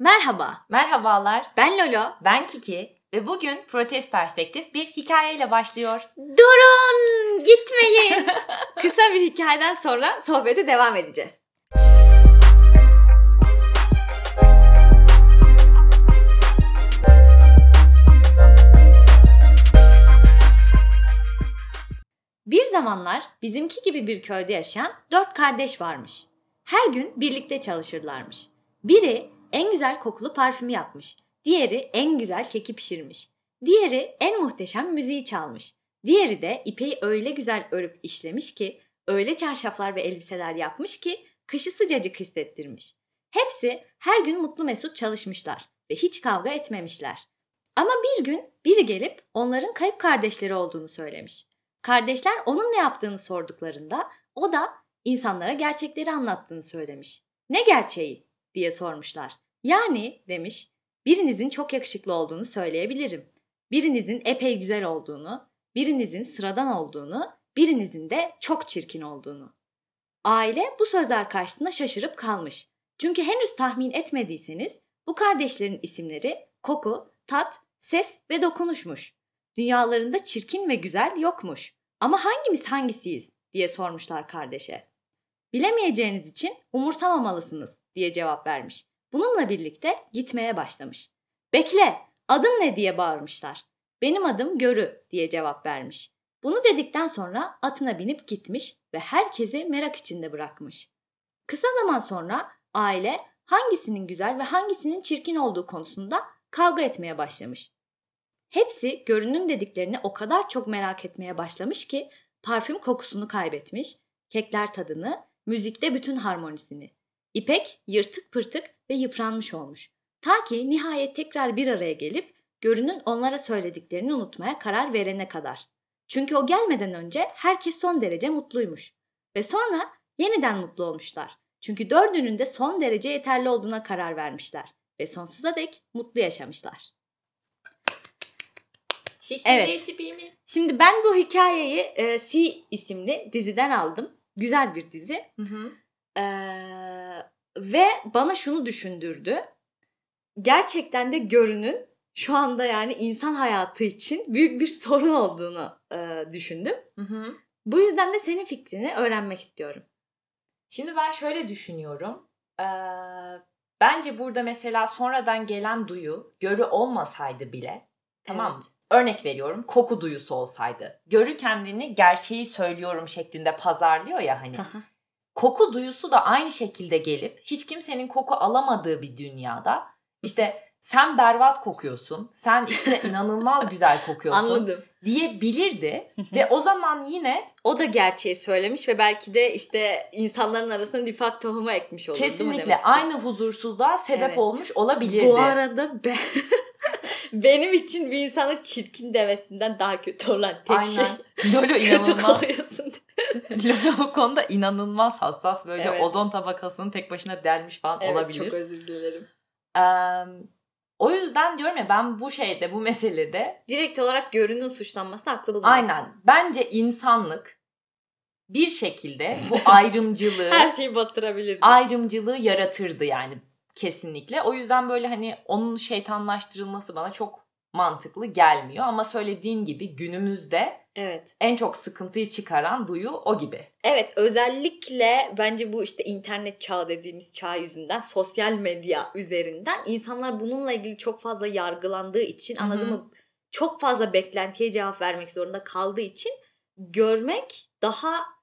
Merhaba, Merhabalar, ben Lolo. ben Kiki ve bugün Protest Perspektif bir hikayeyle başlıyor. Durun, gitmeyin. Kısa bir hikayeden sonra sohbete devam edeceğiz. Bir zamanlar bizimki gibi bir köyde yaşayan dört kardeş varmış. Her gün birlikte çalışırlarmış. Biri en güzel kokulu parfümü yapmış. Diğeri en güzel keki pişirmiş. Diğeri en muhteşem müziği çalmış. Diğeri de ipeyi öyle güzel örüp işlemiş ki, öyle çarşaflar ve elbiseler yapmış ki kışı sıcacık hissettirmiş. Hepsi her gün mutlu mesut çalışmışlar ve hiç kavga etmemişler. Ama bir gün biri gelip onların kayıp kardeşleri olduğunu söylemiş. Kardeşler onun ne yaptığını sorduklarında o da insanlara gerçekleri anlattığını söylemiş. Ne gerçeği diye sormuşlar. Yani demiş birinizin çok yakışıklı olduğunu söyleyebilirim. Birinizin epey güzel olduğunu, birinizin sıradan olduğunu, birinizin de çok çirkin olduğunu. Aile bu sözler karşısında şaşırıp kalmış. Çünkü henüz tahmin etmediyseniz bu kardeşlerin isimleri koku, tat, ses ve dokunuşmuş. Dünyalarında çirkin ve güzel yokmuş. Ama hangimiz hangisiyiz diye sormuşlar kardeşe. Bilemeyeceğiniz için umursamamalısınız diye cevap vermiş. Bununla birlikte gitmeye başlamış. Bekle, adın ne diye bağırmışlar. Benim adım Görü diye cevap vermiş. Bunu dedikten sonra atına binip gitmiş ve herkesi merak içinde bırakmış. Kısa zaman sonra aile hangisinin güzel ve hangisinin çirkin olduğu konusunda kavga etmeye başlamış. Hepsi görünün dediklerini o kadar çok merak etmeye başlamış ki parfüm kokusunu kaybetmiş, kekler tadını, müzikte bütün harmonisini. İpek yırtık pırtık ve yıpranmış olmuş. Ta ki nihayet tekrar bir araya gelip görünün onlara söylediklerini unutmaya karar verene kadar. Çünkü o gelmeden önce herkes son derece mutluymuş. Ve sonra yeniden mutlu olmuşlar. Çünkü dördünün de son derece yeterli olduğuna karar vermişler. Ve sonsuza dek mutlu yaşamışlar. Evet. Evet. Şimdi ben bu hikayeyi e, C isimli diziden aldım. Güzel bir dizi. Hı hı. Ee, ve bana şunu düşündürdü. Gerçekten de görünün şu anda yani insan hayatı için büyük bir sorun olduğunu e, düşündüm. Hı hı. Bu yüzden de senin fikrini öğrenmek istiyorum. Şimdi ben şöyle düşünüyorum. Ee, bence burada mesela sonradan gelen duyu görü olmasaydı bile tamam mı? Örnek veriyorum koku duyusu olsaydı. Görü kendini gerçeği söylüyorum şeklinde pazarlıyor ya hani. Koku duyusu da aynı şekilde gelip hiç kimsenin koku alamadığı bir dünyada işte sen berbat kokuyorsun, sen işte inanılmaz güzel kokuyorsun Anladım. diyebilirdi ve o zaman yine O da gerçeği söylemiş ve belki de işte insanların arasına nifak tohumu ekmiş mi kesinlikle aynı huzursuzluğa sebep Evet. olmuş olabilirdi. Bu arada ben, benim için bir insanı çirkin demesinden daha kötü olan tek şey Aynen. Lolo inanılmaz. Lolo o konuda inanılmaz hassas böyle Evet. ozon tabakasını tek başına delmiş falan Evet olabilir. çok özür dilerim. Eee, o yüzden diyorum ya ben bu şeyde bu meselede Direkt olarak görünün suçlanması haklı bulmaz. aynen bence insanlık bir şekilde bu ayrımcılığı Her şeyi batırabilirdi. ayrımcılığı yaratırdı yani kesinlikle. O yüzden böyle hani onun şeytanlaştırılması bana çok mantıklı gelmiyor ama söylediğin gibi günümüzde Evet. en çok sıkıntıyı çıkaran duyu o gibi. Evet özellikle bence bu işte internet çağı dediğimiz çağ yüzünden sosyal medya üzerinden insanlar bununla ilgili çok fazla yargılandığı için anladın mı? Çok fazla beklentiye cevap vermek zorunda kaldığı için görmek daha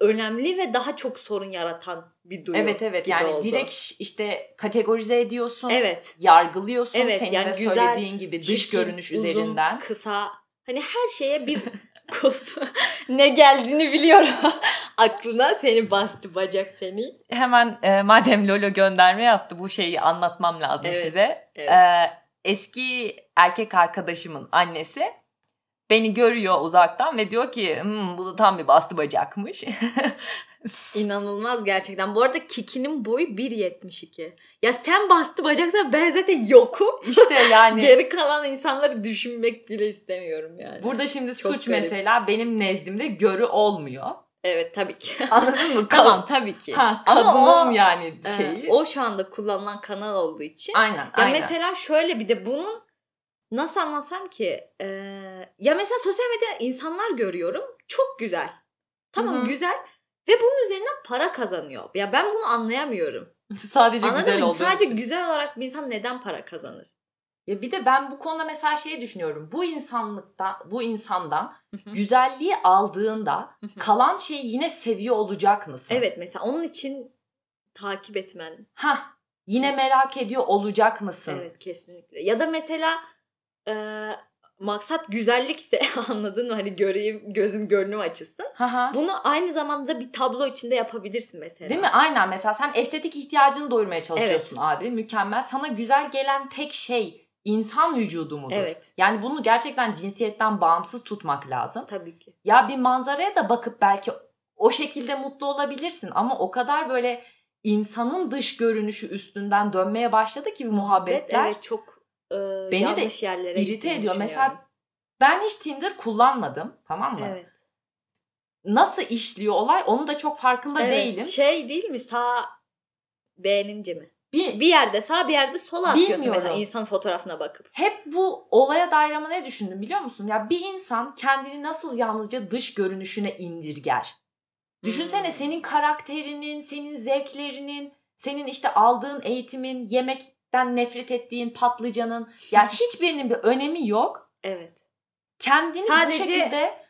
önemli ve daha çok sorun yaratan bir duyu. Evet evet yani oldu. direkt işte kategorize ediyorsun. Evet. Yargılıyorsun Evet, senin yani de güzel, söylediğin gibi dış çirkin, görünüş uzun, üzerinden. kısa hani her şeye bir ne geldiğini biliyorum. Aklına seni bastı bacak seni. Hemen e, madem Lolo gönderme yaptı bu şeyi anlatmam lazım Evet, size. evet. E, eski erkek arkadaşımın annesi beni görüyor uzaktan ve diyor ki "Hmm, bu da tam bir bastı bacakmış. İnanılmaz gerçekten. Bu arada Kiki'nin boyu 1.72. Ya sen bastı bacaksan ben zaten yokum. işte yani Geri kalan insanları düşünmek bile istemiyorum yani. burada şimdi Çok suç garip. mesela benim nezdimde görü olmuyor. Evet tabii ki. Anladın mı? tamam tabii ki. Ha, kadının o- yani Ee, şeyi. o şu anda kullanılan kanal olduğu için. aynen, Ya aynen. mesela şöyle bir de bunun nasıl anlatsam ki Ee, ya mesela sosyal medyada insanlar görüyorum çok güzel. Tamam Hı hı. güzel ve bunun üzerinden para kazanıyor. Ya ben bunu anlayamıyorum. Sadece Anladın güzel mı? olduğu Sadece için. güzel olarak bir insan neden para kazanır? Ya bir de ben bu konuda mesela şeyi düşünüyorum. Bu insanlıkta, bu insandan Hı hı. güzelliği aldığında Hı hı. kalan şeyi yine seviyor olacak mısın? evet mesela onun için takip etmen. Ha, yine merak ediyor olacak mısın? Evet kesinlikle. Ya da mesela e, maksat güzellikse anladın mı? Hani göreyim gözüm gönlüm açılsın. Bunu aynı zamanda bir tablo içinde yapabilirsin mesela. Değil mi? Aynen mesela sen estetik ihtiyacını doyurmaya çalışıyorsun abi. Mükemmel. Sana güzel gelen tek şey insan vücudu mudur? Evet. Yani bunu gerçekten cinsiyetten bağımsız tutmak lazım. Tabii ki. Ya bir manzaraya da bakıp belki o şekilde mutlu olabilirsin ama o kadar böyle insanın dış görünüşü üstünden dönmeye başladı ki bu muhabbetler. Evet çok e, Beni de yanlış yerlere irite ediyor. Mesela ben hiç Tinder kullanmadım tamam mı? Evet. Nasıl işliyor olay onu da çok farkında evet. değilim. Şey değil mi sağ beğenince mi? Bir, Bir yerde sağ bir yerde sola atıyorsun Bilmiyorum. mesela insan fotoğrafına bakıp. hep bu olaya dair ama ne düşündüm biliyor musun? Ya bir insan kendini nasıl yalnızca dış görünüşüne indirger? Düşünsene Hmm. senin karakterinin, senin zevklerinin, senin işte aldığın eğitimin, yemekten nefret ettiğin patlıcanın yani hiçbirinin bir önemi yok. Evet. Kendini Sadece bu şekilde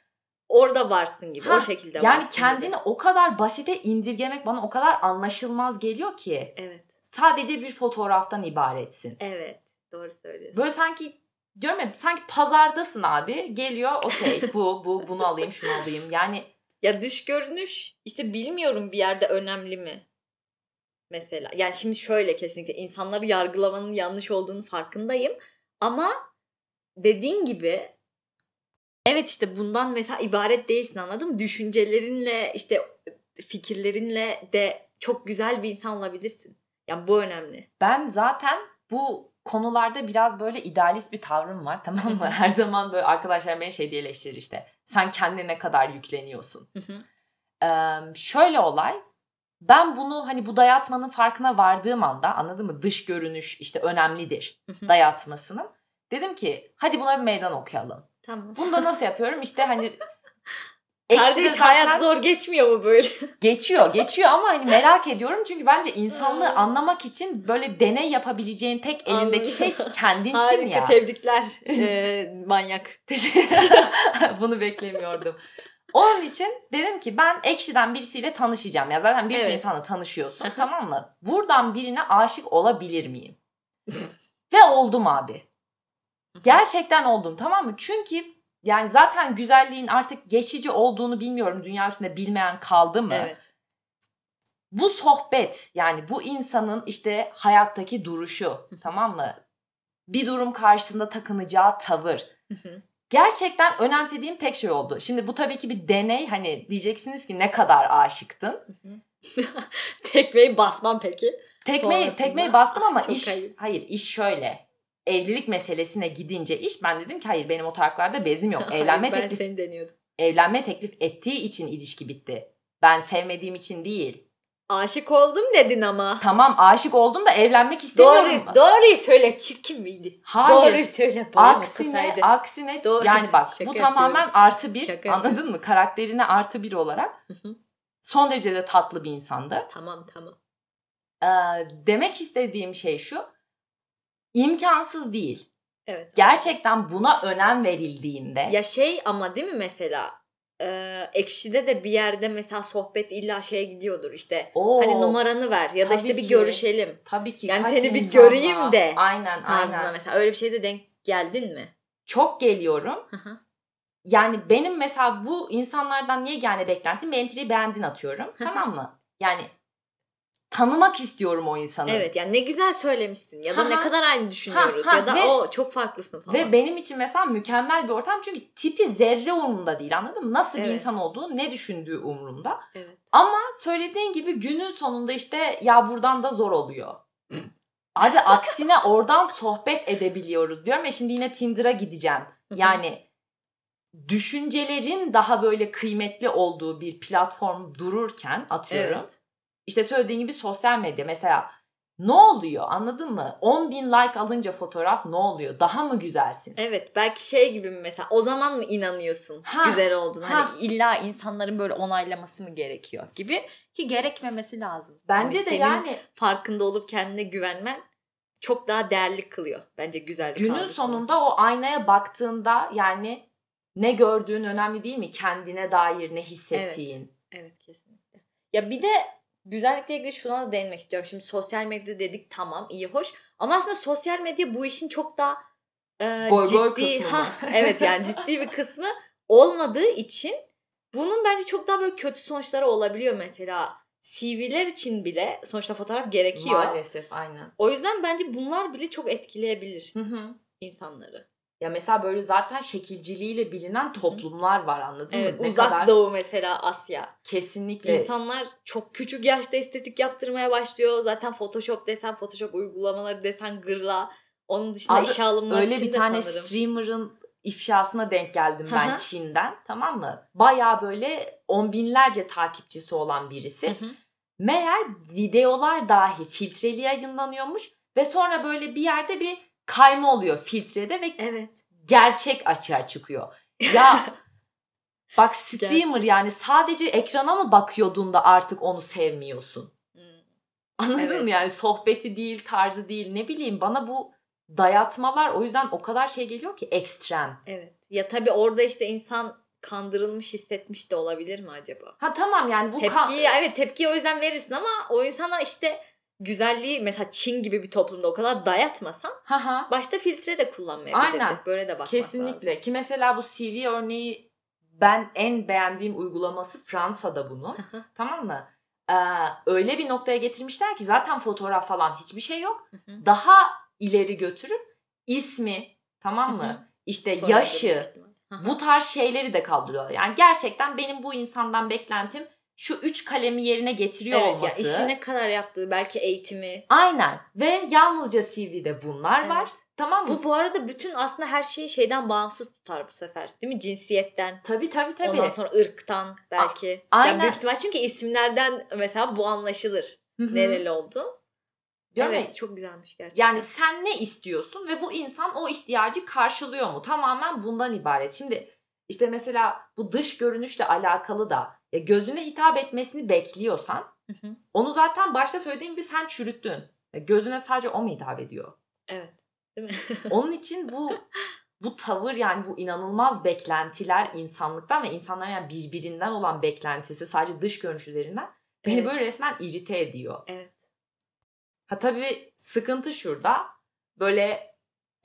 Orada varsın gibi Ha, o şekilde yani varsın kendini gibi. o kadar basite indirgemek bana o kadar anlaşılmaz geliyor ki. Evet. Sadece bir fotoğraftan ibaretsin. Evet. Doğru söylüyorsun. Böyle sanki diyorum ya sanki pazardasın abi. Geliyor okey bu bu bunu alayım şunu alayım. Yani Ya dış görünüş işte bilmiyorum bir yerde önemli mi? Mesela yani şimdi şöyle kesinlikle insanları yargılamanın yanlış olduğunu farkındayım ama dediğin gibi evet işte bundan mesela ibaret değilsin anladın mı? Düşüncelerinle işte fikirlerinle de çok güzel bir insan olabilirsin. Yani bu önemli. ben zaten bu konularda biraz böyle idealist bir tavrım var tamam mı? Her zaman böyle arkadaşlar beni şey diye eleştirir işte. Sen kendine ne kadar yükleniyorsun. Ee, şöyle olay. Ben bunu hani bu dayatmanın farkına vardığım anda anladın mı? Dış görünüş işte önemlidir dayatmasının. Dedim ki hadi buna bir meydan okuyalım. tamam. Bunu da nasıl yapıyorum? İşte hani Kardeş zaten hayat zor geçmiyor mu böyle? geçiyor geçiyor ama hani merak ediyorum çünkü bence insanlığı anlamak için böyle deney yapabileceğin tek elindeki şey kendinsin Harika ya. tebrikler ee, manyak. Bunu beklemiyordum. Onun için dedim ki ben Ekşi'den birisiyle tanışacağım. Ya zaten bir sürü Evet. insanla tanışıyorsun tamam mı? Buradan birine aşık olabilir miyim? Ve oldum abi. Gerçekten oldum tamam mı? Çünkü yani zaten güzelliğin artık geçici olduğunu bilmiyorum. Dünya üstünde bilmeyen kaldı mı? Evet. Bu sohbet yani bu insanın işte hayattaki duruşu tamam mı? Bir durum karşısında takınacağı tavır. Gerçekten önemsediğim tek şey oldu. Şimdi bu tabii ki bir deney. Hani diyeceksiniz ki ne kadar aşıktın. Tekmeyi basmam peki. Tekmeyi Sonrasında- tekmeyi bastım ama Çok iş ayıp. hayır iş şöyle. Evlilik meselesine gidince iş ben dedim ki hayır benim o taraklarda bezim yok. Evlenme ben teklif seni deniyordum. evlenme teklif ettiği için ilişki bitti. Ben sevmediğim için değil. Aşık oldum dedin ama. Tamam aşık oldum da evlenmek istemiyorum. Doğru, doğruyu söyle çirkin miydi? Hayır. Doğruyu söyle Aksine, kısaydı. aksine Doğru. yani bak Şaka bu tamamen yapıyorum. artı bir Şaka anladın yapıyorum. mı? Karakterine artı bir olarak son derece de tatlı bir insandı. tamam tamam. Ee, demek istediğim şey şu. imkansız değil. Evet. Gerçekten buna önem verildiğinde Ya şey ama değil mi mesela? E, ekşide de bir yerde mesela sohbet illa şeye gidiyordur işte. o Hani numaranı ver ya da işte bir ki. görüşelim tabii ki Yani kaç seni bir göreyim de aynen aynen. mesela. Öyle bir şeyde denk geldin mi? Çok geliyorum. Hı hı. Yani benim mesela bu insanlardan niye yani beklentim? Bir entry'yi beğendin atıyorum. Hı. tamam mı? Yani tanımak istiyorum o insanı. Evet yani ne güzel söylemişsin ya da ne Ha ha. kadar aynı düşünüyoruz Ha ha ya da ve- o çok farklısın falan. Ve benim için mesela mükemmel bir ortam çünkü tipi zerre umurumda değil anladın mı? Nasıl bir Evet. insan olduğu, ne düşündüğü umurumda. Evet. Ama söylediğin gibi günün sonunda işte ya buradan da zor oluyor. Abi aksine oradan sohbet edebiliyoruz diyorum ya şimdi yine Tinder'a gideceğim. Yani düşüncelerin daha böyle kıymetli olduğu bir platform dururken atıyorum. Evet. İşte söylediğin gibi sosyal medya mesela ne oluyor anladın mı? 10 bin like alınca fotoğraf ne oluyor? Daha mı güzelsin? Evet belki şey gibi mi mesela o zaman mı inanıyorsun Ha, güzel olduğunu? ha. Hani illa insanların böyle onaylaması mı gerekiyor gibi ki gerekmemesi lazım. Bence Hani de yani farkında olup kendine güvenmen çok daha değerli kılıyor. Bence güzel bir günün kavgası. sonunda o aynaya baktığında yani ne gördüğün önemli değil mi? Kendine dair ne hissettiğin. Evet kesinlikle. Ya bir de güzellikle ilgili şuna da değinmek istiyorum. Şimdi sosyal medya dedik tamam iyi hoş ama aslında sosyal medya bu işin çok daha e, Goy ciddi kısmı ha evet yani ciddi bir kısmı olmadığı için bunun bence çok daha böyle kötü sonuçları olabiliyor mesela. CV'ler için bile sonuçta fotoğraf gerekiyor. Maalesef aynen. O yüzden bence bunlar bile çok etkileyebilir Hı hı. insanları. Ya mesela böyle zaten şekilciliğiyle bilinen toplumlar var anladın Evet mı? Ne uzak kadar doğu mesela Asya. kesinlikle İnsanlar çok küçük yaşta estetik yaptırmaya başlıyor. Zaten Photoshop desen, Photoshop uygulamaları desen gırla. Onun dışında Abi, işe alımlar öyle için bir de tane sanırım. streamer'ın ifşasına denk geldim ben hı. Çin'den tamam mı? Baya böyle on binlerce takipçisi olan birisi. Hı hı. Meğer videolar dahi filtreli yayınlanıyormuş ve sonra böyle bir yerde bir kayma oluyor filtrede ve evet. gerçek açığa çıkıyor. Ya bak streamer yani sadece ekrana mı bakıyordun da artık onu sevmiyorsun? Hmm. Anladın Evet. mı? Yani sohbeti değil, tarzı değil. Ne bileyim bana bu dayatmalar o yüzden o kadar şey geliyor ki ekstrem. Evet. Ya tabii orada işte insan kandırılmış hissetmiş de olabilir mi acaba? Ha tamam yani bu kan- Tepkiyi evet tepkiyi o yüzden verirsin ama o insana işte güzelliği mesela Çin gibi bir toplumda o kadar dayatmasan Ha ha. başta filtre de kullanmayabilirdik. Aynen. Böyle de bakmak Kesinlikle. lazım. Ki mesela bu CV örneği ben en beğendiğim uygulaması Fransa'da bunu. tamam mı? Ee, öyle bir noktaya getirmişler ki zaten fotoğraf falan hiçbir şey yok. Daha ileri götürüp ismi tamam mı? İşte Soyadı yaşı bu tarz şeyleri de kaldırıyorlar. Yani gerçekten benim bu insandan beklentim şu üç kalemi yerine getiriyor evet olması. ya işi ne kadar yaptığı belki eğitimi. Aynen. Ve yalnızca CV'de bunlar var. Evet. Tamam mı? Bu bu arada bütün aslında her şeyi şeyden bağımsız tutar bu sefer. Değil mi? Cinsiyetten. Tabii tabii tabii. Ondan sonra ırktan belki. aynen. Yani büyük ihtimal çünkü isimlerden mesela bu anlaşılır. Hı hı. Nereli oldu. Değil mi? evet çok güzelmiş gerçekten. Yani sen ne istiyorsun ve bu insan o ihtiyacı karşılıyor mu? Tamamen bundan ibaret. Şimdi işte mesela bu dış görünüşle alakalı da ya gözüne hitap etmesini bekliyorsan Hı hı. onu zaten başta söylediğim gibi sen çürüttün. Ya gözüne sadece o mu hitap ediyor? evet. Değil mi? Onun için bu bu tavır yani bu inanılmaz beklentiler insanlıktan ve insanların yani birbirinden olan beklentisi sadece dış görünüş üzerinden beni Evet. böyle resmen irite ediyor. Evet. Ha tabii sıkıntı şurada. Böyle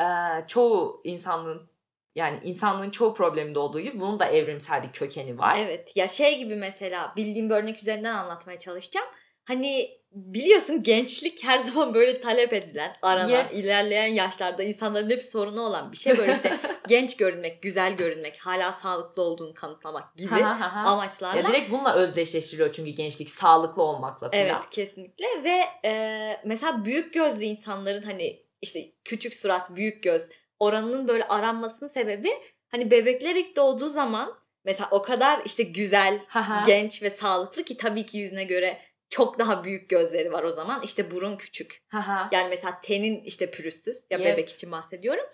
e, çoğu insanlığın yani insanlığın çoğu probleminde olduğu gibi bunun da evrimsel bir kökeni var. Evet. Ya şey gibi mesela bildiğim bir örnek üzerinden anlatmaya çalışacağım. Hani biliyorsun gençlik her zaman böyle talep edilen, aranan, Yep. ilerleyen yaşlarda insanların hep sorunu olan bir şey. Böyle işte genç görünmek, güzel görünmek, hala sağlıklı olduğunu kanıtlamak gibi amaçlarla. Ya direkt bununla özdeşleştiriliyor çünkü gençlik sağlıklı olmakla falan. Evet kesinlikle ve e, mesela büyük gözlü insanların hani işte küçük surat büyük göz oranının böyle aranmasının sebebi hani bebekler ilk doğduğu zaman mesela o kadar işte güzel, genç ve sağlıklı ki tabii ki yüzüne göre çok daha büyük gözleri var o zaman. İşte burun küçük. Yani mesela tenin işte pürüzsüz. Ya Yep. bebek için bahsediyorum.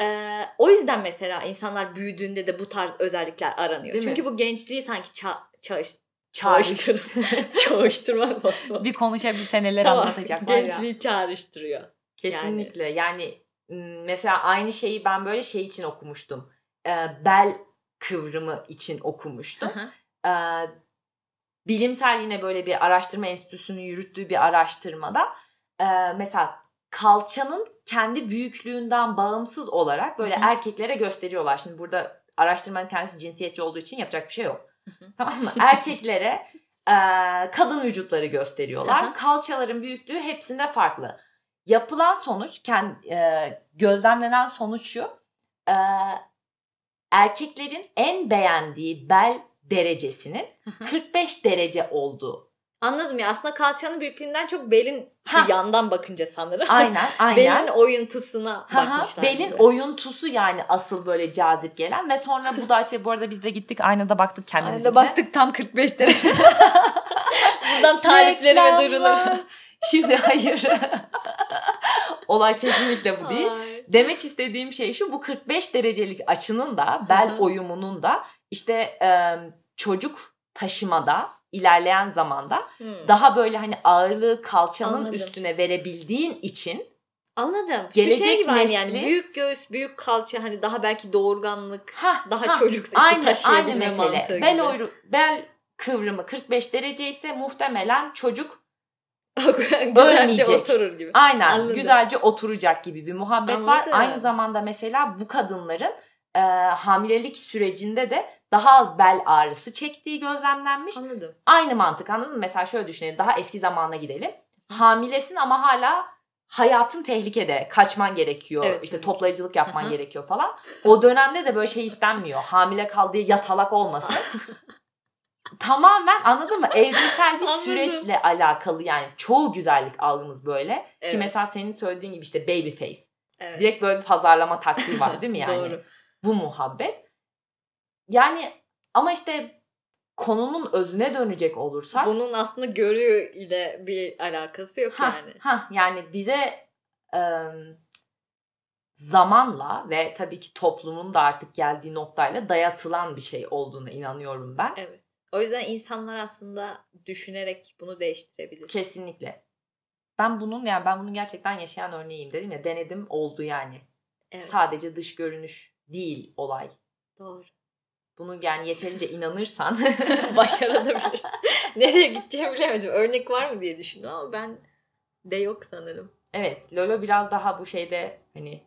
Ee, o yüzden mesela insanlar büyüdüğünde de bu tarz özellikler aranıyor. Değil mi? Çünkü bu gençliği sanki ça- çalış Çağrıştır. çağrıştırmak lazım. bir konuşabilse neler Tamam, anlatacak var ya. Gençliği çağrıştırıyor. Kesinlikle yani, m, mesela aynı şeyi ben böyle şey için okumuştum. Bel kıvrımı için okumuştum. Hı hı. Bilimsel yine böyle bir araştırma enstitüsünün yürüttüğü bir araştırmada mesela kalçanın kendi büyüklüğünden bağımsız olarak böyle Hı hı. erkeklere gösteriyorlar. Şimdi burada araştırmanın kendisi cinsiyetçi olduğu için yapacak bir şey yok. Tamam mı? Erkeklere e, kadın vücutları gösteriyorlar. Hı hı. Kalçaların büyüklüğü hepsinde farklı. Yapılan sonuç, kendi, gözlemlenen sonuç şu. e, erkeklerin en beğendiği bel derecesinin Hı hı. 45 derece olduğu. Anladım ya aslında kalçanın büyüklüğünden çok belin şu Ha. yandan bakınca sanırım. Aynen aynen. belin oyuntusuna hı, bakmışlar. Belin gibi. oyuntusu yani asıl böyle cazip gelen ve sonra bu da açı bu arada biz de gittik aynada baktık kendimize. Aynada baktık tam 45 derece. Buradan tarifleri ve durulur. Şimdi hayır. Olay kesinlikle bu değil. Ay. Demek istediğim şey şu bu 45 derecelik açının da bel Hı hı. oyumunun da işte e, çocuk taşımada ilerleyen zamanda Hmm. daha böyle hani ağırlığı kalçanın Anladım. üstüne verebildiğin için Anladım. Şu Gelecek şey gibi nesli- yani büyük göğüs, büyük kalça hani daha belki doğurganlık, ha daha ha, çocuk işte aynı, aynı taşıyabilme mesele. mantığı Bel, gibi. oyru, bel kıvrımı 45 derece ise muhtemelen çocuk Güzelce oturur gibi. aynen Anladım. güzelce oturacak gibi bir muhabbet var. Anladım. Aynı zamanda mesela bu kadınların e, hamilelik sürecinde de daha az bel ağrısı çektiği gözlemlenmiş. Anladım. Aynı mantık anladın mı? Mesela şöyle düşünelim daha eski zamana gidelim. Hamilesin ama hala hayatın tehlikede kaçman gerekiyor. Evet, işte toplayıcılık yapman Hı hı. gerekiyor falan. O dönemde de böyle şey istenmiyor. Hamile kal diye yatalak olmasın. Tamamen anladın mı? Evrimsel bir Anladım. süreçle alakalı yani çoğu güzellik algımız böyle. Ki Evet. mesela senin söylediğin gibi işte baby face. Evet. Direkt böyle bir pazarlama taktiği var değil mi yani? Doğru. Bu muhabbet. Yani ama işte konunun özüne dönecek olursak Bunun aslında görü ile bir alakası yok Hah, yani. hah, yani bize e, zamanla ve tabii ki toplumun da artık geldiği noktayla dayatılan bir şey olduğuna inanıyorum ben. Evet. O yüzden insanlar aslında düşünerek bunu değiştirebilir. Kesinlikle. Ben bunun yani ben bunun gerçekten yaşayan örneğiyim dedim ya denedim oldu yani. Evet. Sadece dış görünüş değil olay. Doğru. Bunu yani yeterince inanırsan Başarabilirsin. Nereye gideceğimi bilemedim. Örnek var mı diye düşündüm ama ben de yok sanırım. evet Lolo biraz daha bu şeyde hani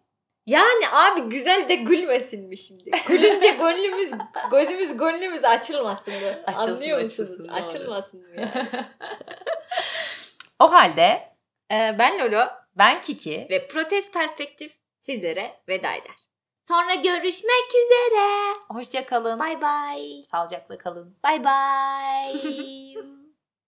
Yani abi güzel de gülmesin mi şimdi? Gülünce gönlümüz, gözümüz gönlümüz açılmasın mı? Açılsın, Anlıyor açılsın, musunuz? doğru. Açılmasın mı yani? o halde Ee, ben Lolo ben Kiki ve Protest Perspektif sizlere veda eder. Sonra görüşmek üzere. hoşça kalın. Bye bye. Sağlıcakla kalın. Bye bye.